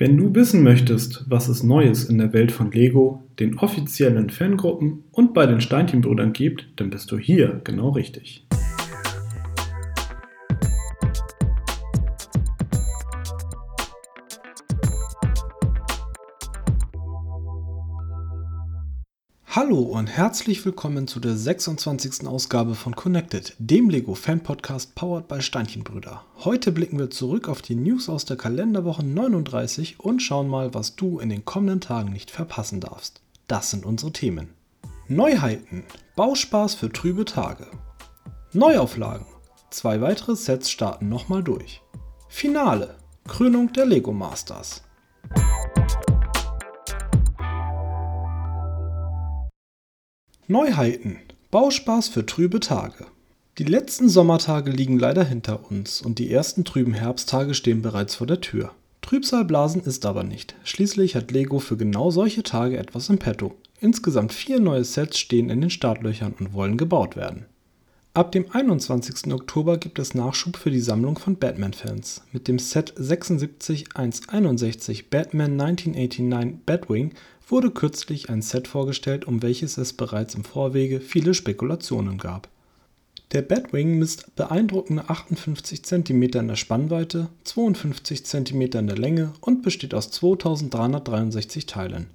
Wenn du wissen möchtest, was es Neues in der Welt von Lego, den offiziellen Fangruppen und bei den Steinchenbrüdern gibt, dann bist du hier genau richtig. Hallo und herzlich willkommen zu der 26. Ausgabe von Connected, dem Lego Fan Podcast powered by Steinchenbrüder. Heute blicken wir zurück auf die News aus der Kalenderwoche 39 und schauen mal, was du in den kommenden Tagen nicht verpassen darfst. Das sind unsere Themen. Neuheiten, Bauspaß für trübe Tage. Neuauflagen, zwei weitere Sets starten nochmal durch. Finale, Krönung der Lego Masters. Neuheiten. Bauspaß für trübe Tage. Die letzten Sommertage liegen leider hinter uns und die ersten trüben Herbsttage stehen bereits vor der Tür. Trübsalblasen ist aber nicht. Schließlich hat Lego für genau solche Tage etwas im Petto. Insgesamt vier neue Sets stehen in den Startlöchern und wollen gebaut werden. Ab dem 21. Oktober gibt es Nachschub für die Sammlung von Batman-Fans. Mit dem Set 76161 Batman 1989 Batwing wurde kürzlich ein Set vorgestellt, um welches es bereits im Vorwege viele Spekulationen gab. Der Batwing misst beeindruckende 58 cm in der Spannweite, 52 cm in der Länge und besteht aus 2363 Teilen.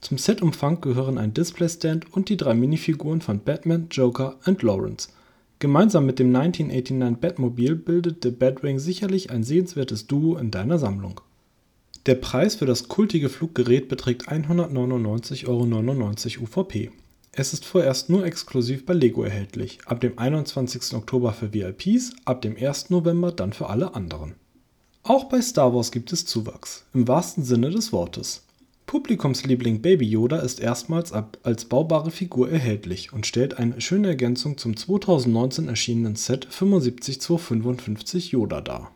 Zum Setumfang gehören ein Displaystand und die drei Minifiguren von Batman, Joker und Lawrence. Gemeinsam mit dem 1989 Batmobil bildet der Batwing sicherlich ein sehenswertes Duo in deiner Sammlung der Preis für das kultige Fluggerät beträgt 199,99 Euro UVP. Es ist vorerst nur exklusiv bei Lego erhältlich, ab dem 21. Oktober für VIPs, ab dem 1. November dann für alle anderen. Auch bei Star Wars gibt es Zuwachs, im wahrsten Sinne des Wortes. Publikumsliebling Baby Yoda ist erstmals als baubare Figur erhältlich und stellt eine schöne Ergänzung zum 2019 erschienenen Set 75255 Yoda dar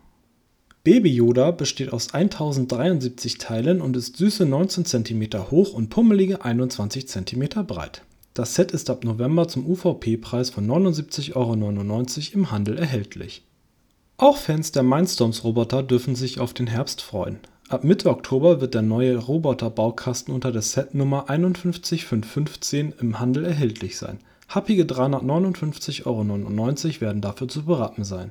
Baby Yoda besteht aus 1073 Teilen und ist süße 19 cm hoch und pummelige 21 cm breit. Das Set ist ab November zum UVP-Preis von 79,99 Euro im Handel erhältlich. Auch Fans der Mindstorms-Roboter dürfen sich auf den Herbst freuen. Ab Mitte Oktober wird der neue Roboter-Baukasten unter der Setnummer 51515 im Handel erhältlich sein. Happige 359,99 Euro werden dafür zu berappen sein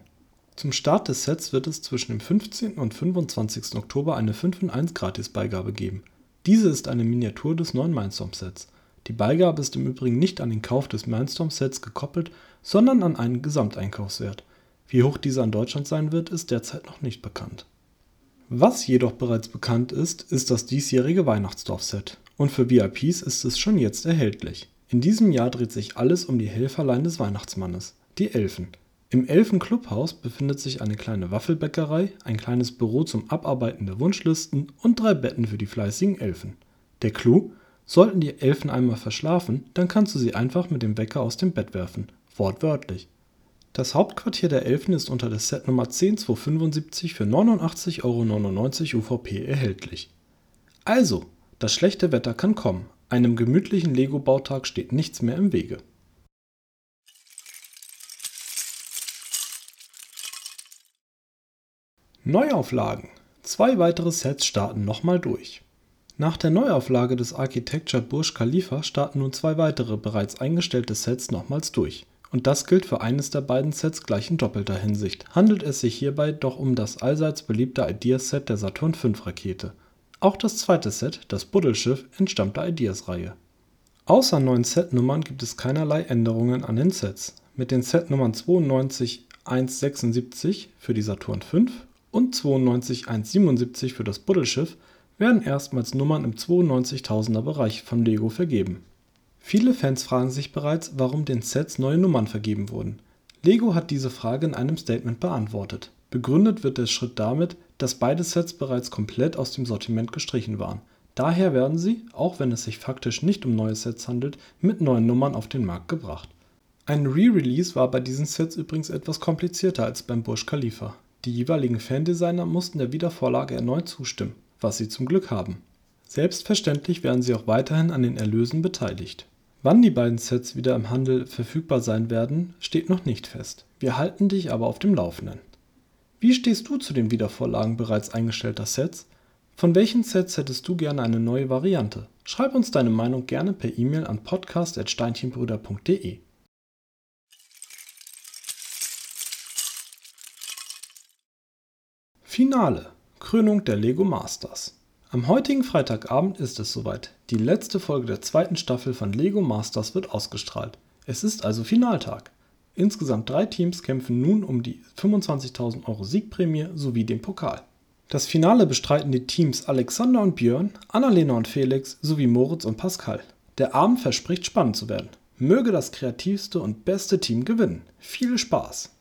zum Start des Sets wird es zwischen dem 15. und 25. Oktober eine 5-in-1 Gratisbeigabe geben. Diese ist eine Miniatur des neuen Mindstorm-Sets. Die Beigabe ist im Übrigen nicht an den Kauf des Mindstorm-Sets gekoppelt, sondern an einen Gesamteinkaufswert. Wie hoch dieser in Deutschland sein wird, ist derzeit noch nicht bekannt. Was jedoch bereits bekannt ist, ist das diesjährige Weihnachtsdorf-Set. Und für VIPs ist es schon jetzt erhältlich. In diesem Jahr dreht sich alles um die Helferlein des Weihnachtsmannes, die Elfen. Im Elfen-Clubhaus befindet sich eine kleine Waffelbäckerei, ein kleines Büro zum Abarbeiten der Wunschlisten und drei Betten für die fleißigen Elfen. Der Clou: Sollten die Elfen einmal verschlafen, dann kannst du sie einfach mit dem Wecker aus dem Bett werfen. Wortwörtlich. Das Hauptquartier der Elfen ist unter der Setnummer 10275 für 89,99 Euro UVP erhältlich. Also, das schlechte Wetter kann kommen. Einem gemütlichen Lego-Bautag steht nichts mehr im Wege Neuauflagen. Zwei weitere Sets starten nochmal durch. Nach der Neuauflage des Architecture Burj Khalifa starten nun zwei weitere bereits eingestellte Sets nochmals durch. Und das gilt für eines der beiden Sets gleich in doppelter Hinsicht. Handelt es sich hierbei doch um das allseits beliebte Ideas-Set der Saturn V Rakete. Auch das zweite Set, das Buddelschiff, entstammt der Ideas-Reihe. Außer neuen Setnummern gibt es keinerlei Änderungen an den Sets. Mit den Setnummern 92176 für die Saturn V und 92177 für das Buddelschiff werden erstmals Nummern im 92.000er Bereich von Lego vergeben. Viele Fans fragen sich bereits, warum den Sets neue Nummern vergeben wurden. Lego hat diese Frage in einem Statement beantwortet. Begründet wird der Schritt damit, dass beide Sets bereits komplett aus dem Sortiment gestrichen waren. Daher werden sie, auch wenn es sich faktisch nicht um neue Sets handelt, mit neuen Nummern auf den Markt gebracht. Ein Re-Release war bei diesen Sets übrigens etwas komplizierter als beim Burj Khalifa. Die jeweiligen Fandesigner mussten der Wiedervorlage erneut zustimmen, was sie zum Glück haben. Selbstverständlich werden sie auch weiterhin an den Erlösen beteiligt. Wann die beiden Sets wieder im Handel verfügbar sein werden, steht noch nicht fest. Wir halten dich aber auf dem Laufenden. Wie stehst du zu den Wiedervorlagen bereits eingestellter Sets? Von welchen Sets hättest du gerne eine neue Variante? Schreib uns deine Meinung gerne per E-Mail an podcast.steinchenbrüder.de. Finale. Krönung der Lego Masters. Am heutigen Freitagabend ist es soweit. Die letzte Folge der zweiten Staffel von Lego Masters wird ausgestrahlt. Es ist also Finaltag. Insgesamt drei Teams kämpfen nun um die 25.000 Euro Siegprämie sowie den Pokal. Das Finale bestreiten die Teams Alexander und Björn, Annalena und Felix sowie Moritz und Pascal. Der Abend verspricht spannend zu werden. Möge das kreativste und beste Team gewinnen. Viel Spaß!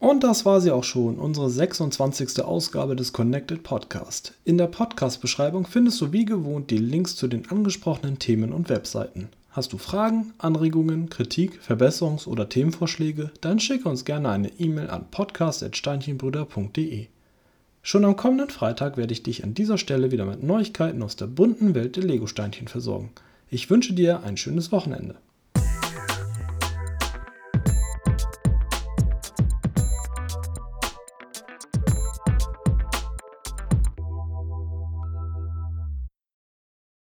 Und das war sie auch schon, unsere 26. Ausgabe des Connected Podcast. In der Podcast-Beschreibung findest du wie gewohnt die Links zu den angesprochenen Themen und Webseiten. Hast du Fragen, Anregungen, Kritik, Verbesserungs- oder Themenvorschläge, dann schicke uns gerne eine E-Mail an podcast.steinchenbrüder.de. Schon am kommenden Freitag werde ich dich an dieser Stelle wieder mit Neuigkeiten aus der bunten Welt der Lego-Steinchen versorgen. Ich wünsche dir ein schönes Wochenende.